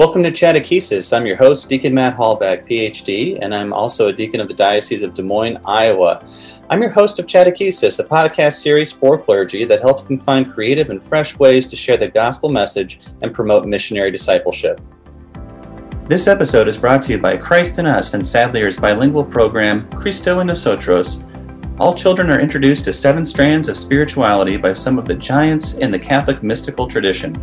Welcome to Chadechesis. I'm your host, Deacon Matt Halbach, PhD, and I'm also a deacon of the Diocese of Des Moines, Iowa. I'm your host of Chadechesis, a podcast series for clergy that helps them find creative and fresh ways to share the gospel message and promote missionary discipleship. This episode is brought to you by Christ in Us and Sadlier's bilingual program, Cristo en Nosotros. All children are introduced to seven strands of spirituality by some of the giants in the Catholic mystical tradition.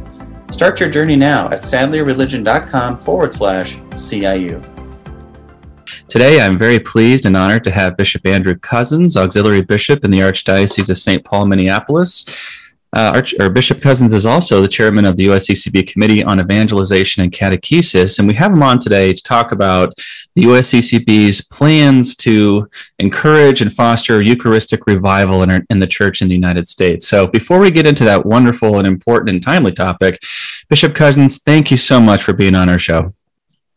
Start your journey now at sadlierreligion.com forward slash CIU. Today, I'm very pleased and honored to have Bishop Andrew Cozzens, Auxiliary Bishop in the Archdiocese of St. Paul, Minneapolis. Uh, Arch, Bishop Cozzens is also the chairman of the USCCB Committee on Evangelization and Catechesis, and we have him on today to talk about the USCCB's plans to encourage and foster Eucharistic revival in, our, in the church in the United States. So, before we get into that wonderful and important and timely topic, Bishop Cozzens, thank you so much for being on our show.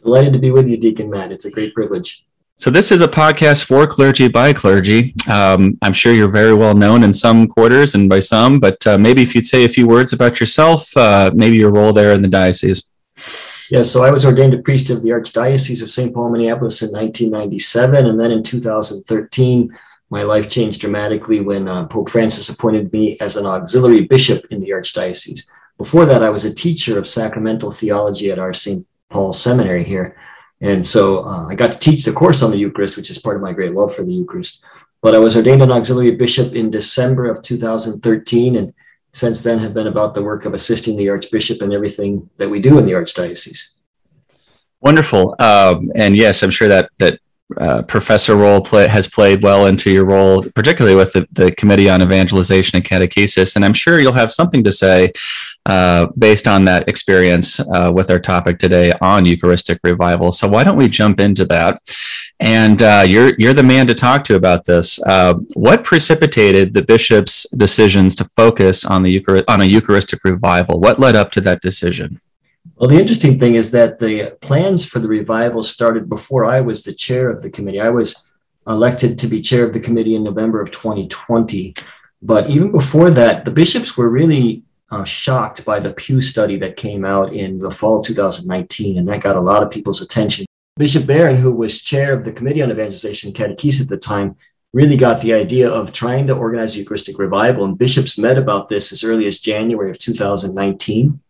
Delighted to be with you, Deacon Matt. It's a great privilege. So this is a podcast for clergy by clergy. Um, I'm sure you're very well known in some quarters and by some, but uh, maybe if you'd say a few words about yourself, uh, maybe your role there in the diocese. Yeah, so I was ordained a priest of the Archdiocese of St. Paul, Minneapolis in 1997, and then in 2013, my life changed dramatically when uh, Pope Francis appointed me as an auxiliary bishop in the Archdiocese. Before that, I was a teacher of sacramental theology at our St. Paul Seminary here. And so uh, I got to teach the course on the Eucharist, which is part of my great love for the Eucharist. But I was ordained an auxiliary bishop in December of 2013, and since then have been about the work of assisting the Archbishop in everything that we do in the Archdiocese. Wonderful, um, and yes, I'm sure that that uh, professor role play, has played well into your role, particularly with the, the Committee on Evangelization and Catechesis. And I'm sure you'll have something to say uh, based on that experience uh, with our topic today on Eucharistic revival. So why don't we jump into that? And uh, you're you're the man to talk to about this. Uh, what precipitated the bishop's decisions to focus on the Euchar- on a Eucharistic revival? What led up to that decision? Well, the interesting thing is that the plans for the revival started before I was the chair of the committee. I was elected to be chair of the committee in November of 2020. But even before that, the bishops were really uh, shocked by the Pew study that came out in the fall 2019, and that got a lot of people's attention. Bishop Barron, who was chair of the Committee on Evangelization and Catechesis at the time, really got the idea of trying to organize Eucharistic revival. And bishops met about this as early as January of 2019.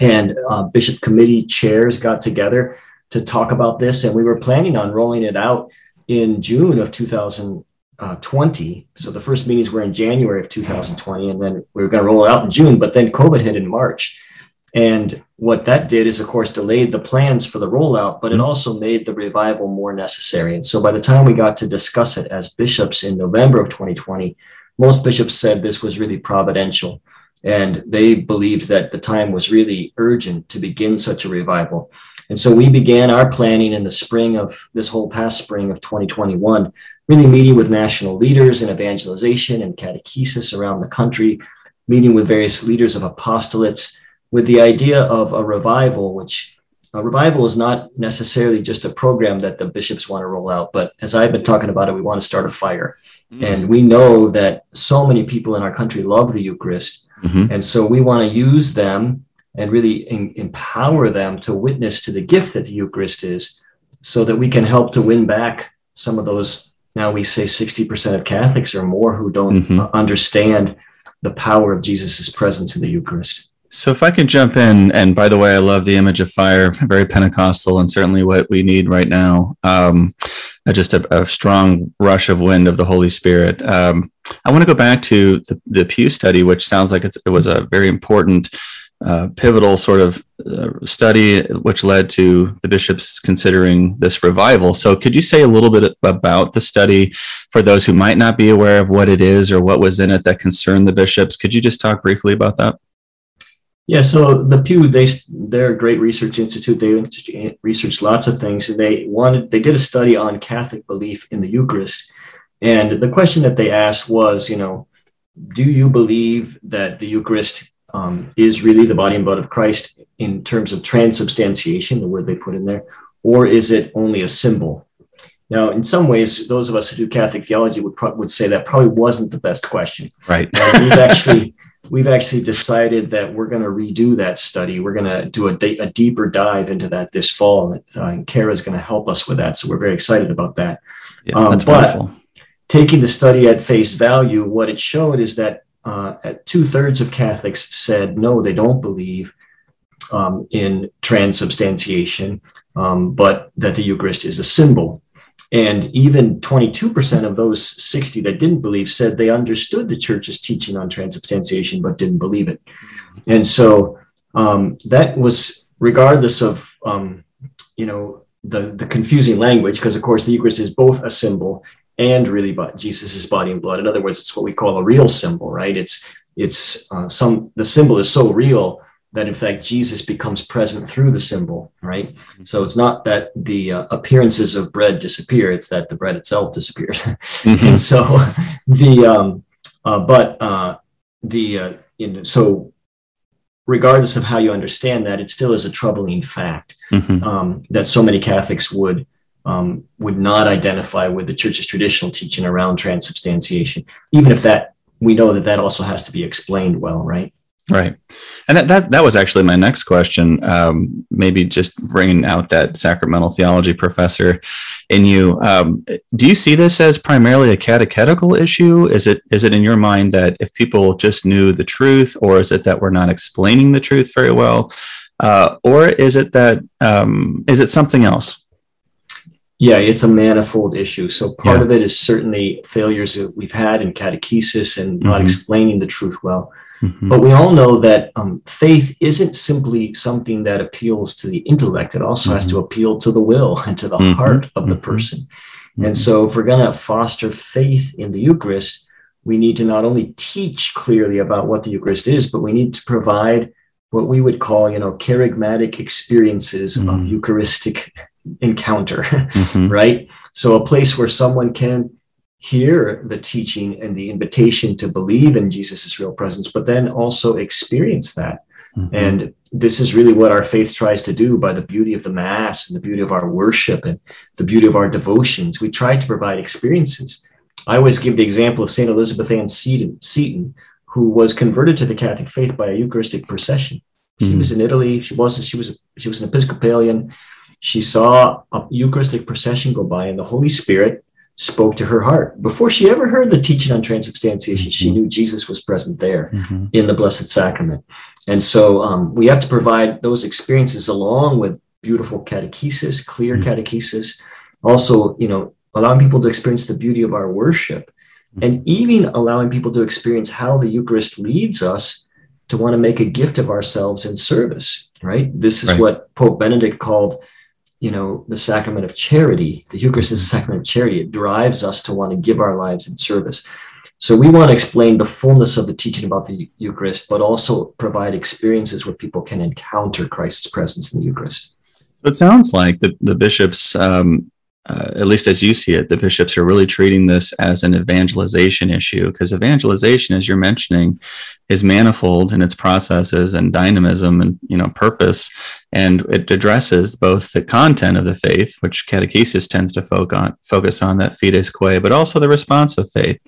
And uh, bishop committee chairs got together to talk about this, and we were planning on rolling it out in June of 2000, uh, 20. So the first meetings were in January of 2020, and then we were going to roll it out in June, but then COVID hit in March. And what that did is, of course, delayed the plans for the rollout, but it also made the revival more necessary. And so by the time we got to discuss it as bishops in November of 2020, most bishops said this was really providential. And they believed that the time was really urgent to begin such a revival. And so we began our planning in the spring of this whole past spring of 2021 really meeting with national leaders in evangelization and catechesis around the country, meeting with various leaders of apostolates with the idea of a revival, which a revival is not necessarily just a program that the bishops want to roll out, but as I've been talking about it, we want to start a fire. Mm-hmm. And we know that so many people in our country love the Eucharist. Mm-hmm. And so we want to use them and really in, empower them to witness to the gift that the Eucharist is so that we can help to win back some of those now we say 60% of Catholics or more who don't mm-hmm. understand the power of Jesus' presence in the Eucharist. So, if I could jump in, and by the way, I love the image of fire, very Pentecostal, and certainly what we need right now. Um, just a, a, strong rush of wind of the Holy Spirit. Um, I want to go back to the, the Pew study, which sounds like it was a very important uh, pivotal sort of uh, study which led to the bishops considering this revival. So, could you say a little bit about the study for those who might not be aware of what it is or what was in it that concerned the bishops? Could you just talk briefly about that? Yeah, so the Pew they they're a great research institute. They researched lots of things, and they wanted they did a study on Catholic belief in the Eucharist. And the question that they asked was, you know, do you believe that the Eucharist um, is really the body and blood of Christ in terms of transubstantiation, the word they put in there, or is it only a symbol? Now, in some ways, those of us who do Catholic theology would, pro- would say that probably wasn't the best question. Right. we've actually we've actually decided that we're going to redo that study. We're going to do a, a, deeper dive into that this fall. Uh, and CARA is going to help us with that. So we're very excited about that. Yeah, um, that's but wonderful. taking the study at face value, what it showed is that uh, two thirds of Catholics said no, they don't believe um, in transubstantiation, um, but that the Eucharist is a symbol. And even 22% of those 60 that didn't believe said they understood the church's teaching on transubstantiation, but didn't believe it. And so um, that was regardless of, um, you know, the, the confusing language, because of course the Eucharist is both a symbol and really but Jesus' body and blood. In other words, it's what we call a real symbol, right? It's it's uh, some the symbol is so real that in fact Jesus becomes present through the symbol, right? So it's not that the uh, appearances of bread disappear; it's that the bread itself disappears. Mm-hmm. and so the um, uh, but uh, the uh, you know, so regardless of how you understand that, it still is a troubling fact mm-hmm. um, that so many Catholics would um, would not identify with the Church's traditional teaching around transubstantiation, even if that we know that that also has to be explained well, right? Right, and that that, that was actually my next question. Um, maybe just bringing out that sacramental theology professor in you. Um, do you see this as primarily a catechetical issue? Is it is it in your mind that if people just knew the truth, or is it that we're not explaining the truth very well, uh, or is it that um, is it something else? Yeah, it's a manifold issue. So part yeah. of it is certainly failures that we've had in catechesis and not mm-hmm. explaining the truth well. Mm-hmm. But we all know that um, faith isn't simply something that appeals to the intellect, it also mm-hmm. has to mm-hmm. appeal to the will and to the mm-hmm. heart of the mm-hmm. person. And mm-hmm. so, if we're going to foster faith in the Eucharist, we need to not only teach clearly about what the Eucharist is, but we need to provide what we would call, you know, charismatic experiences of Eucharistic encounter, right? So, a place where someone can hear the teaching and the invitation to believe in Jesus' real presence, but then also experience that. Mm-hmm. And this is really what our faith tries to do by the beauty of the Mass and the beauty of our worship and the beauty of our devotions. We try to provide experiences. I always give the example of St. Elizabeth Ann Seton, Seton, who was converted to the Catholic faith by a Eucharistic procession. She mm-hmm. was in Italy. She wasn't. She was. She was an Episcopalian. She saw a Eucharistic procession go by, and the Holy Spirit spoke to her heart. Before she ever heard the teaching on transubstantiation, she mm-hmm. knew Jesus was present there mm-hmm. in the Blessed Sacrament. And so um, we have to provide those experiences along with beautiful catechesis, clear mm-hmm. catechesis, also, you know, allowing people to experience the beauty of our worship and even allowing people to experience how the Eucharist leads us to want to make a gift of ourselves in service, right? This is right. what Pope Benedict called you know, the sacrament of charity. The Eucharist is a sacrament of charity. It drives us to want to give our lives in service. So we want to explain the fullness of the teaching about the Eucharist, but also provide experiences where people can encounter Christ's presence in the Eucharist. So it sounds like the, the bishops, um, uh, at least as you see it, the bishops are really treating this as an evangelization issue because evangelization, as you're mentioning, is manifold in its processes and dynamism and you know purpose. And it addresses both the content of the faith which catechesis tends to focus on that fides quae but also the response of faith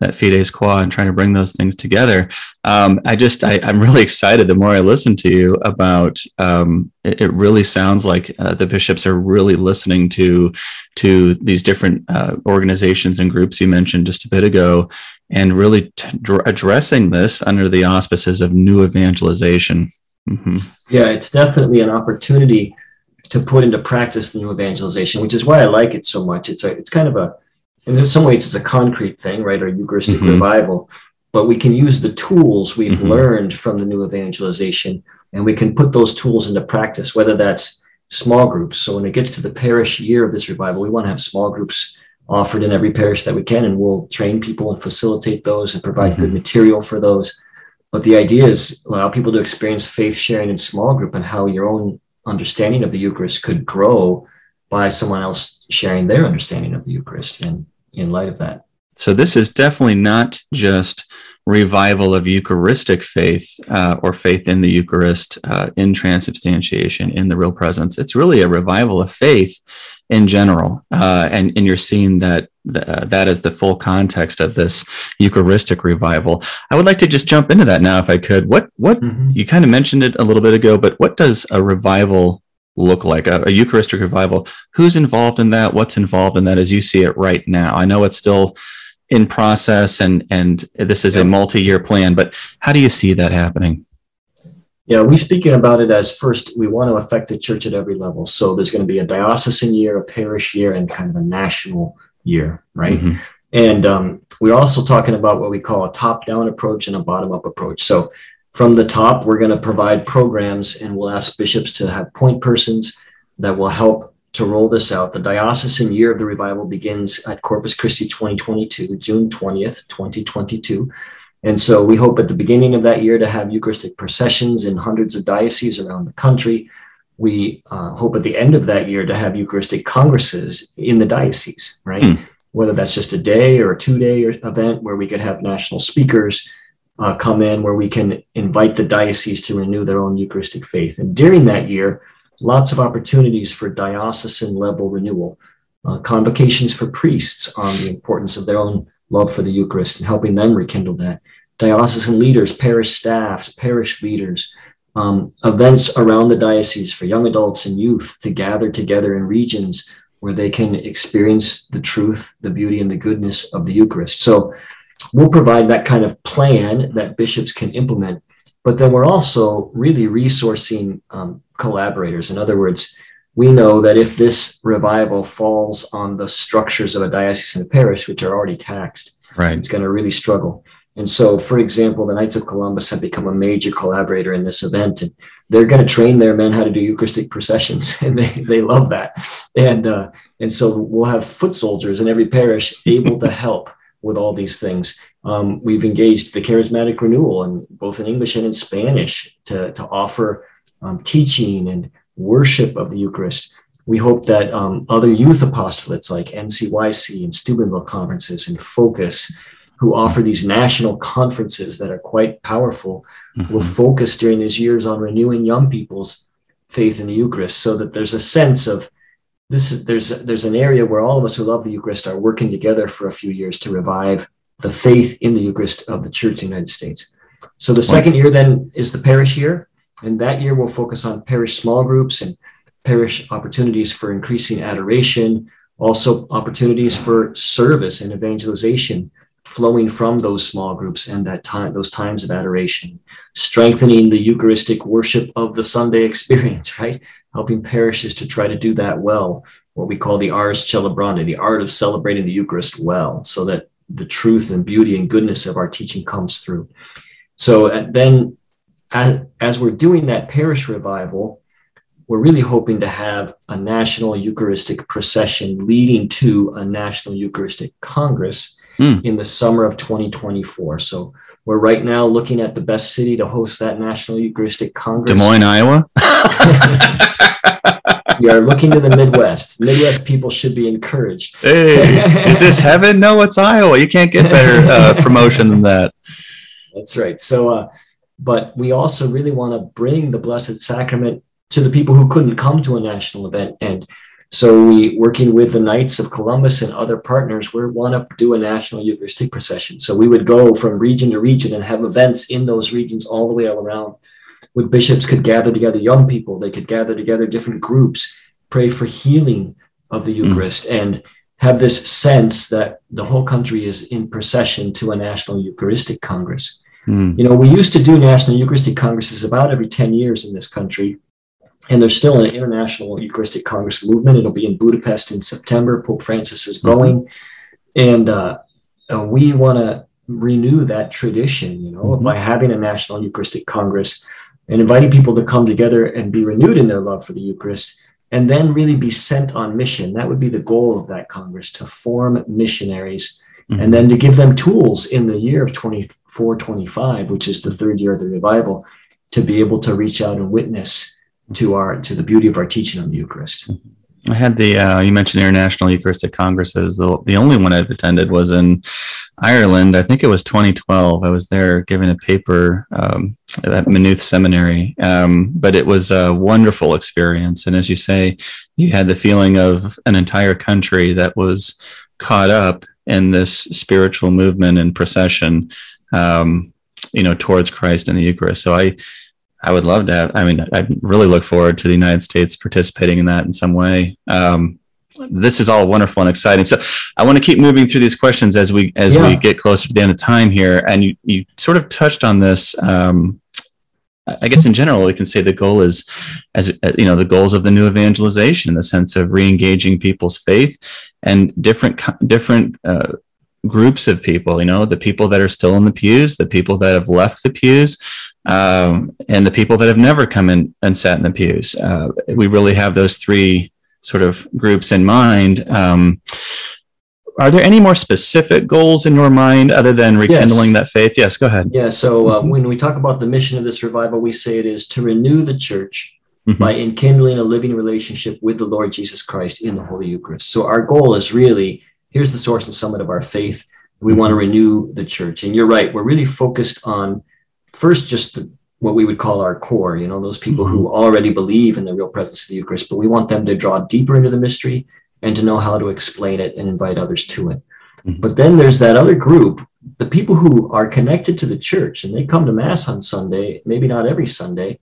that fides qua and trying to bring those things together. Um, i just I, am really excited. The more i listen to you about um, it, it, really sounds like uh, the bishops are really listening to to these different uh, organizations and groups you mentioned just a bit ago and really t- addressing this under the auspices of new evangelization. Mm-hmm. Yeah, it's definitely an opportunity to put into practice the new evangelization, which is why I like it so much. It's a, it's kind of a, in some ways, it's a concrete thing, right? Our Eucharistic mm-hmm. revival, but we can use the tools we've mm-hmm. learned from the new evangelization, and we can put those tools into practice, whether that's small groups. So when it gets to the parish year of this revival, we want to have small groups offered in every parish that we can, and we'll train people and facilitate those and provide mm-hmm. good material for those. But the idea is allow people to experience faith sharing in small group and how your own understanding of the Eucharist could grow by someone else sharing their understanding of the Eucharist in, in light of that. So this is definitely not just revival of Eucharistic faith uh, or faith in the Eucharist, uh, in transubstantiation, in the real presence. It's really a revival of faith in general, uh, and and you're seeing that uh, that is the full context of this Eucharistic revival. I would like to just jump into that now, if I could. What what mm-hmm. you kind of mentioned it a little bit ago, but what does a revival look like? A, a Eucharistic revival? Who's involved in that? What's involved in that as you see it right now? I know it's still in process and and this is a multi-year plan but how do you see that happening? Yeah we speaking about it as first we want to affect the church at every level. So there's going to be a diocesan year a parish year and kind of a national year right? Mm-hmm. and um, we're also talking about what we call a top-down approach and a bottom-up approach. So from the top we're going to provide programs and we'll ask bishops to have point persons that will help to roll this out. The diocesan year of the revival begins at Corpus Christi 2022, June 20th, 2022. And so we hope at the beginning of that year to have Eucharistic processions in hundreds of dioceses around the country. We uh, hope at the end of that year to have Eucharistic congresses in the diocese, right? Mm. Whether that's just a day or a two day event where we could have national speakers uh, come in, where we can invite the diocese to renew their own Eucharistic faith. And during that year, lots of opportunities for diocesan level renewal, uh, convocations for priests on the importance of their own love for the Eucharist and helping them rekindle that. Diocesan leaders, parish staffs, parish leaders, um, events around the diocese for young adults and youth to gather together in regions where they can experience the truth, the beauty, and the goodness of the Eucharist. So we'll provide that kind of plan that bishops can implement. But then we're also really resourcing um, collaborators. In other words, we know that if this revival falls on the structures of a diocese and a parish, which are already taxed, right. it's going to really struggle. And so, for example, the Knights of Columbus have become a major collaborator in this event, and they're going to train their men how to do Eucharistic processions, and they, they love that. And uh, and so we'll have foot soldiers in every parish able to help with all these things. Um, we've engaged the Charismatic Renewal, and both in English and in Spanish, to to offer um, teaching and worship of the Eucharist. We hope that um, other youth apostolates like NCYC and Steubenville conferences and Focus, who offer these national conferences that are quite powerful, mm-hmm. will focus during these years on renewing young people's faith in the Eucharist so that there's a sense of this there's there's an area where all of us who love the Eucharist are working together for a few years to revive the faith in the Eucharist of the Church in the United States. So the second year then is the parish year. And that year, we'll focus on parish small groups and parish opportunities for increasing adoration, also opportunities for service and evangelization flowing from those small groups and that time those times of adoration strengthening the eucharistic worship of the sunday experience right? Helping parishes to try to do that well what we call the ars celebrandi the art of celebrating the eucharist well so that the truth and beauty and goodness of our teaching comes through. So uh, then as, as we're doing that parish revival, we're really hoping to have a national Eucharistic procession leading to a national Eucharistic Congress mm. in the summer of 2024. So we're right now looking at the best city to host that national Eucharistic Congress. Des Moines, Iowa. we are looking to the Midwest. Midwest people should be encouraged. hey, is this heaven? No, it's Iowa. You can't get better uh, promotion than that. That's right. So, uh, but we also really want to bring the Blessed Sacrament to the people who couldn't come to a national event. And so we, working with the Knights of Columbus and other partners, we want to do a national Eucharistic procession. So we would go from region to region and have events in those regions all the way all around. With bishops could gather together young people, they could gather together different groups, pray for healing of the hmm. Eucharist, mm. and have this sense that the whole country is in procession to a national Eucharistic Congress. Mm. You know, we used to do National Eucharistic Congresses about every 10 years in this country. And there's still an international Eucharistic Congress movement. It'll be in Budapest in September. Pope Francis is mm-hmm. going. Mm-hmm. And uh, uh, we want to renew that tradition, you know, mm-hmm. by having a National Eucharistic Congress and inviting people to come together and be renewed in their love for the Eucharist and then really be sent on mission. That would be the goal of that Congress to form missionaries Mm-hmm. And then to give them tools in the year of 24, 25, which is the third year of the revival, to be able to reach out and witness to our to the beauty of our teaching on the Eucharist. I had the uh, you mentioned International Eucharistic Congresses. The the only one I've attended was in Ireland. I think it was 2012. I was there giving a paper um, at Maynooth Seminary, um, but it was a wonderful experience. And as you say, you had the feeling of an entire country that was caught up in this spiritual movement and procession, um, you know, towards Christ and the Eucharist. So I I would love to have. I mean, I really look forward to the United States participating in that in some way. Um, this is all wonderful and exciting. So I want to keep moving through these questions as we as yeah. we get closer to the end of time here. And you you sort of touched on this. Um, I guess in general, we can say the goal is, as you know, the goals of the new evangelization in the sense of re-engaging people's faith and different different uh, groups of people. You know, the people that are still in the pews, the people that have left the pews, um, and the people that have never come in and sat in the pews. Uh, we really have those three sort of groups in mind. Um, are there any more specific goals in your mind other than rekindling yes. that faith? Yes, go ahead. Yeah, so uh, when we talk about the mission of this revival, we say it is to renew the church mm-hmm. by enkindling a living relationship with the Lord Jesus Christ in the Holy Eucharist. So our goal is really here's the source and summit of our faith. We want to renew the church. And you're right, we're really focused on first just the, what we would call our core, you know, those people mm-hmm. who already believe in the real presence of the Eucharist, but we want them to draw deeper into the mystery and to know how to explain it and invite others to it. Mm-hmm. But then there's that other group, the people who are connected to the church and they come to Mass on Sunday, maybe not every Sunday,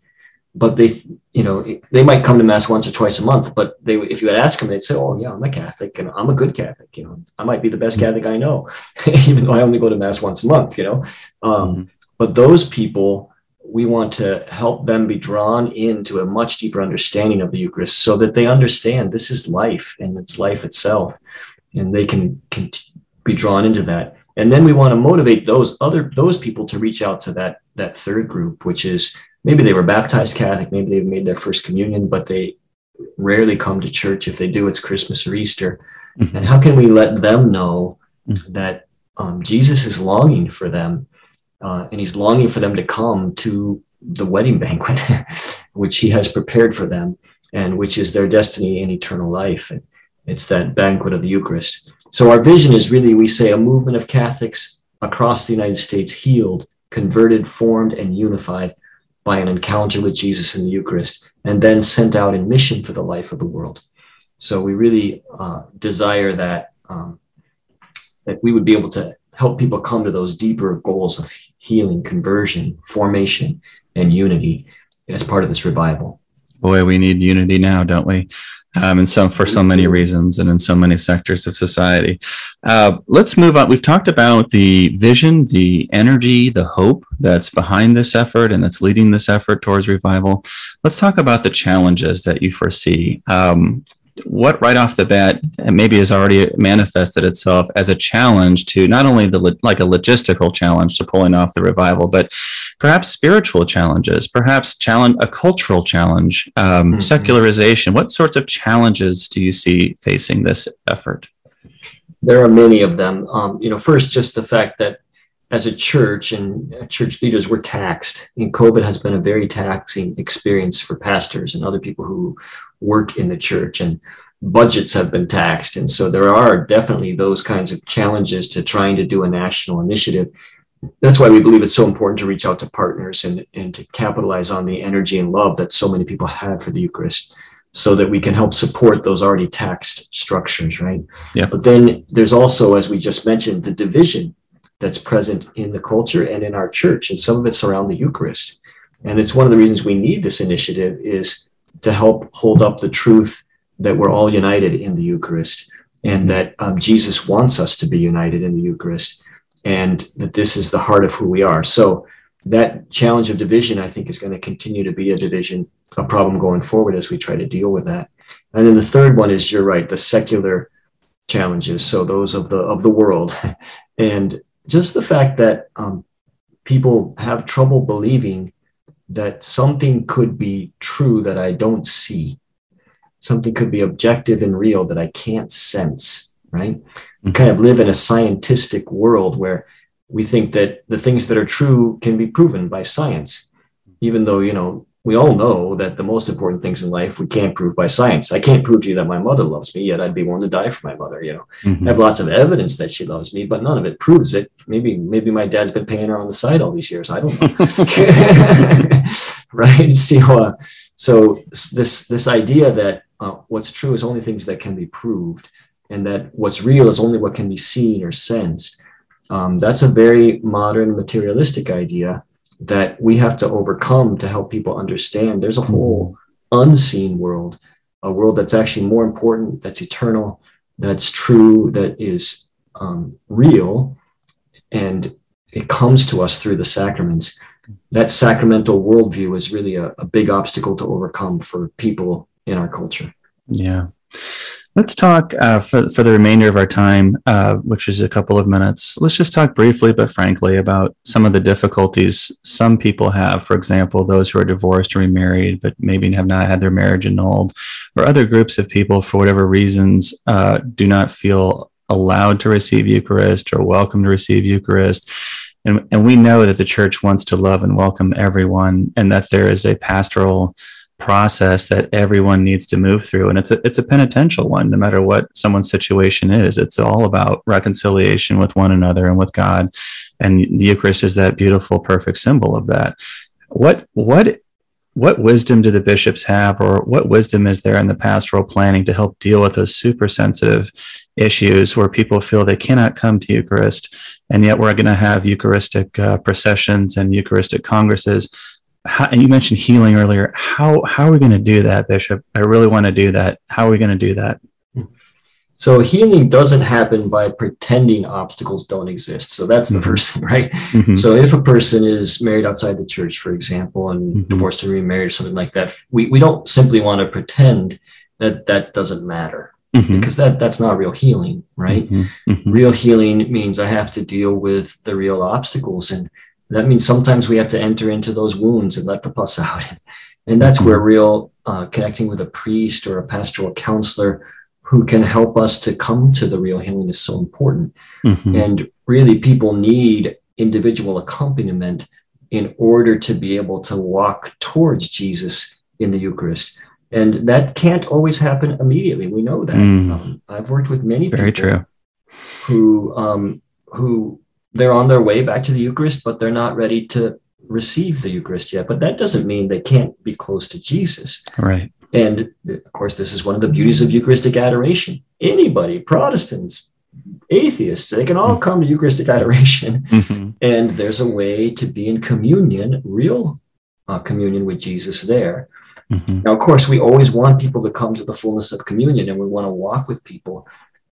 but they, you know, they might come to Mass once or twice a month. But they, if you had asked them, they'd say, "Oh, yeah, I'm a Catholic, and I'm a good Catholic. You know, I might be the best mm-hmm. Catholic I know, even though I only go to Mass once a month. You know, um, mm-hmm. But those people, we want to help them be drawn into a much deeper understanding of the Eucharist, so that they understand this is life and it's life itself, and they can, can be drawn into that. And then we want to motivate those other those people to reach out to that that third group, which is maybe they were baptized Catholic, maybe they've made their first communion, but they rarely come to church. If they do, it's Christmas or Easter. Mm-hmm. And how can we let them know mm-hmm. that um, Jesus is longing for them uh, and he's longing for them to come to the wedding banquet, which he has prepared for them and which is their destiny in eternal life. And it's that banquet of the Eucharist. So our vision is really, we say, a movement of Catholics across the United States healed, converted, formed, and unified by an encounter with Jesus in the Eucharist, and then sent out in mission for the life of the world. So we really uh, desire that um, that we would be able to help people come to those deeper goals of healing, conversion, formation, and unity as part of this revival. Boy, we need unity now, don't we? um, and so for so many reasons and in so many sectors of society. Uh, let's move on. We've talked about the vision, the energy, the hope that's behind this effort and that's leading this effort towards revival. Let's talk about the challenges that you foresee. Um, what right off the bat maybe has already manifested itself as a challenge to not only the like a logistical challenge to pulling off the revival but perhaps spiritual challenges perhaps challenge a cultural challenge um, mm-hmm. secularization what sorts of challenges do you see facing this effort there are many of them um, you know first just the fact that as a church and church leaders, we're taxed. And COVID has been a very taxing experience for pastors and other people who work in the church. And budgets have been taxed. And so there are definitely those kinds of challenges to trying to do a national initiative. That's why we believe it's so important to reach out to partners and, and to capitalize on the energy and love that so many people have for the Eucharist so that we can help support those already taxed structures, right? Yeah. But then there's also, as we just mentioned, the division that's present in the culture and in our church, and some of it's around the Eucharist. And it's one of the reasons we need this initiative is to help hold up the truth that we're all united in the Eucharist and that um, Jesus wants us to be united in the Eucharist and that this is the heart of who we are. So that challenge of division, I think, is going to continue to be a division, a problem going forward as we try to deal with that. And then the third one is, you're right, the secular challenges. So those of the of the world, and just the fact that um, people have trouble believing that something could be true that I don't see. Something could be objective and real that I can't sense, right? Mm-hmm. We kind of live in a scientific world where we think that the things that are true can be proven by science, even though, you know, we all know that the most important things in life we can't prove by science. I can't prove to you that my mother loves me, yet I'd be willing to die for my mother. You know, mm-hmm. I have lots of evidence that she loves me, but none of it proves it. Maybe, maybe my dad's been paying her on the side all these years. I don't know. right? So, uh, so this this idea that uh, what's true is only things that can be proved, and that what's real is only what can be seen or sensed. Um, that's a very modern materialistic idea that we have to overcome to help people understand there's a whole unseen world, a world that's actually more important, that's eternal, that's true, that is um, real, and it comes to us through the sacraments. That sacramental worldview is really a, a big obstacle to overcome for people in our culture. Yeah. Let's talk uh, for, for the remainder of our time, uh, which is a couple of minutes. Let's just talk briefly, but frankly, about some of the difficulties some people have. For example, those who are divorced or remarried, but maybe have not had their marriage annulled, or other groups of people, for whatever reasons, uh, do not feel allowed to receive Eucharist or welcome to receive Eucharist. And, and we know that the church wants to love and welcome everyone, and that there is a pastoral process that everyone needs to move through. And it's a it's a penitential one no matter what someone's situation is. It's all about reconciliation with one another and with God. And the eucharist is that beautiful perfect symbol of that. What what what wisdom do the bishops have or what wisdom is there in the pastoral planning to help deal with those super sensitive issues where people feel they cannot come to eucharist and yet we're going to have eucharistic uh, processions and eucharistic congresses how, and you mentioned healing earlier. How how are we going to do that, Bishop? I really want to do that. How are we going to do that? So healing doesn't happen by pretending obstacles don't exist. So that's the mm-hmm. first thing, right? Mm-hmm. So if a person is married outside the church, for example, and mm-hmm. divorced and remarried or something like that, we, we don't simply want to pretend that that doesn't matter mm-hmm. because that that's not real healing, right? Mm-hmm. Mm-hmm. Real healing means I have to deal with the real obstacles and that means sometimes we have to enter into those wounds and let the pus out. And that's where real uh, connecting with a priest or a pastoral counselor who can help us to come to the real healing is so important. Mm-hmm. And really, people need individual accompaniment in order to be able to walk towards Jesus in the Eucharist. And that can't always happen immediately. We know that. Mm. Um, I've worked with many Very people true. who um, who they're on their way back to the Eucharist, but they're not ready to receive the Eucharist yet. But that doesn't mean they can't be close to Jesus. Right. And of course, this is one of the beauties of Eucharistic adoration. Anybody, Protestants, atheists, they can all mm-hmm. come to Eucharistic adoration. Mm-hmm. And there's a way to be in communion, real uh, communion with Jesus there. Mm-hmm. Now, of course, we always want people to come to the fullness of communion and we want to walk with people,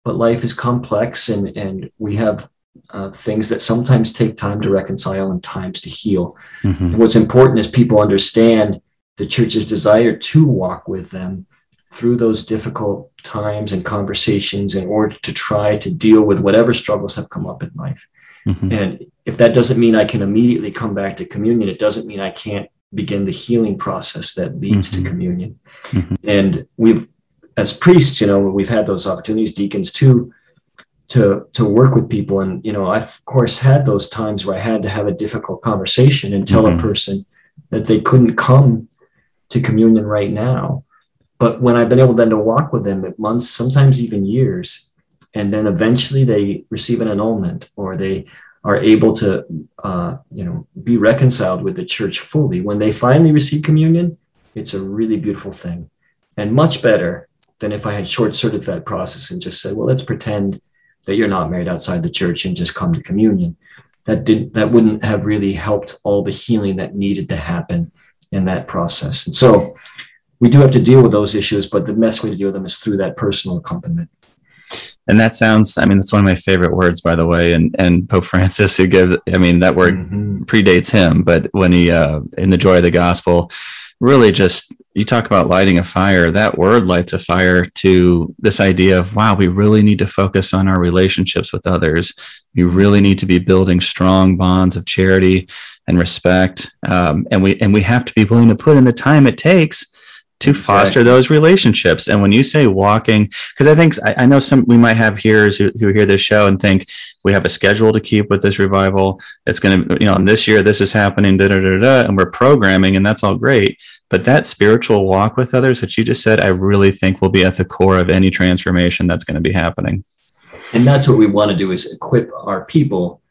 but life is complex and, and we have uh, things that sometimes take time to reconcile and times to heal. Mm-hmm. And what's important is people understand the church's desire to walk with them through those difficult times and conversations in order to try to deal with whatever struggles have come up in life. Mm-hmm. And if that doesn't mean I can immediately come back to communion, it doesn't mean I can't begin the healing process that leads mm-hmm. to communion. Mm-hmm. And we've, as priests, you know, we've had those opportunities, deacons too, to to work with people. And you know i've of course had those times where i had to have a difficult conversation and tell mm-hmm. a person that they couldn't come to communion right now. But when i've been able then to walk with them at months sometimes even years and then eventually they receive an annulment or they are able to uh, you know be reconciled with the church fully. When they finally receive communion it's a really beautiful thing. And much better than if i had short-circuited that process and just said well let's pretend that you're not married outside the church and just come to communion. That didn't that wouldn't have really helped all the healing that needed to happen in that process. And so we do have to deal with those issues, but the best way to deal with them is through that personal accompaniment. And that sounds, I mean, that's one of my favorite words, by the way. And and Pope Francis, who gives, I mean, that word mm-hmm. predates him, but when he, uh, in the joy of the gospel, really just you talk about lighting a fire that word lights a fire to this idea of wow we really need to focus on our relationships with others. We really need to be building strong bonds of charity and respect. Um, and we and we have to be willing to put in the time it takes to exactly. foster those relationships. And when you say walking, because I think I, I, know some we might have hearers who, who, hear this show and think we have a schedule to keep with this revival. It's going to, you know, and this year this is happening, da da da da, and we're programming, and that's all great. But that spiritual walk with others, which you just said, I really think will be at the core of any transformation that's going to be happening. And that's what we want to do is equip our people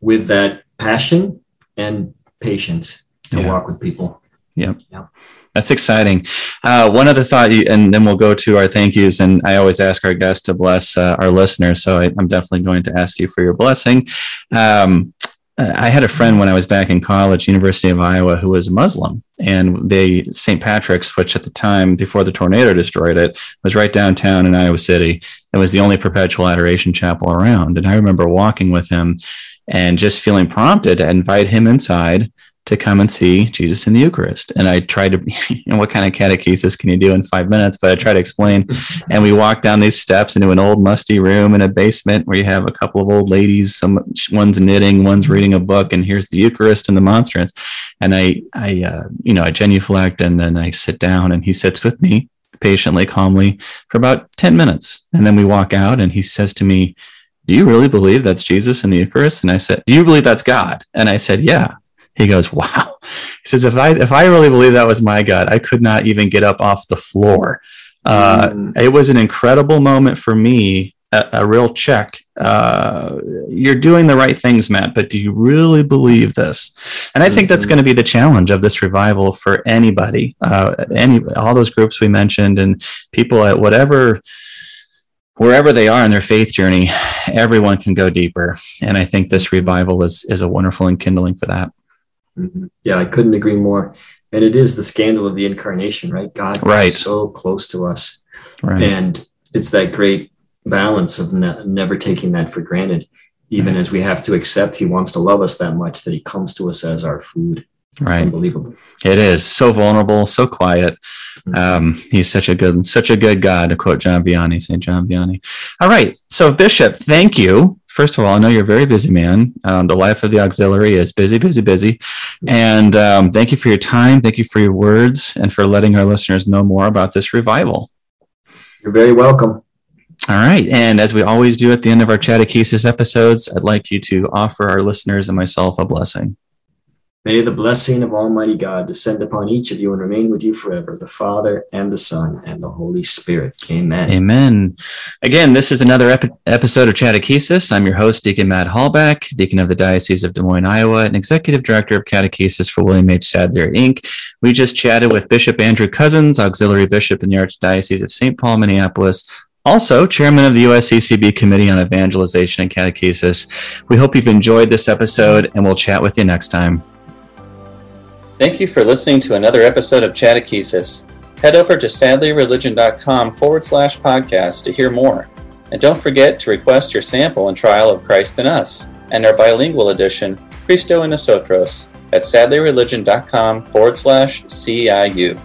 with that passion and patience to yeah. walk with people. Yep. Yeah. That's exciting. Uh, one other thought, and then we'll go to our thank yous. And I always ask our guests to bless uh, our listeners. So I, am definitely going to ask you for your blessing. Um, I had a friend when I was back in college, University of Iowa, who was a Muslim, and they St. Patrick's, which at the time before the tornado destroyed it, was right downtown in Iowa City. It was the only perpetual adoration chapel around, and I remember walking with him and just feeling prompted to invite him inside to come and see Jesus in the Eucharist. And I tried to, you know, what kind of catechesis can you do in five minutes? But I tried to explain. And we walked down these steps into an old musty room in a basement where you have a couple of old ladies. Some one's knitting, one's reading a book, and here's the Eucharist and the monstrance. And I, I, uh, you know, I genuflect and then I sit down, and he sits with me patiently, calmly for about ten minutes, and then we walk out, and he says to me. Do you really believe that's Jesus in the Eucharist? And I said, Do you believe that's God? And I said, Yeah. He goes, "Wow." He says, "If I if I really believe that was my God, I could not even get up off the floor." Uh, mm. It was an incredible moment for me, a, a real check. Uh, you're doing the right things, Matt, but do you really believe this? And I mm-hmm. think that's mm-hmm. going to be the challenge of this revival for anybody, uh, any all those groups we mentioned, and people at whatever wherever they are in their faith journey, everyone can go deeper. And I think this revival is is a wonderful enkindling for that. Mm-hmm. Yeah, I couldn't agree more. And it is the scandal of the incarnation, right? God right. so close to us. Right. And it's that great balance of ne- never taking that for granted, even right. as we have to accept he wants to love us that much that he comes to us as our food. Right. It's unbelievable. It is so vulnerable, so quiet. Mm-hmm. Um, he's such a good, such a good God, to quote John Vianney, St. John Vianney. All right. So, Bishop, thank you first of all, I know you're a very busy man. Um, the life of the auxiliary is busy, busy, busy. And um, thank you for your time. Thank you for your words and for letting our listeners know more about this revival. You're very welcome. All right. And as we always do at the end of our Catechesis episodes, I'd like you to offer our listeners and myself a blessing. May the blessing of Almighty God descend upon each of you and remain with you forever, the Father and the Son and the Holy Spirit. Amen. Amen. Again, this is another epi- episode of Catechesis. I'm your host, Deacon Matt Halbach, Deacon of the Diocese of Des Moines, Iowa, and Executive Director of Catechesis for William H. Sadlier, Inc. We just chatted with Bishop Andrew Cozzens, Auxiliary Bishop in the Archdiocese of St. Paul, Minneapolis, also chairman of the USCCB Committee on Evangelization and Catechesis. We hope you've enjoyed this episode, and we'll chat with you next time. Thank you for listening to another episode of Catechesis. Head over to sadlierreligion.com forward slash podcast to hear more. And don't forget to request your sample and trial of Christ in Us and our bilingual edition, Cristo en Nosotros, at sadlierreligion.com forward slash CIU.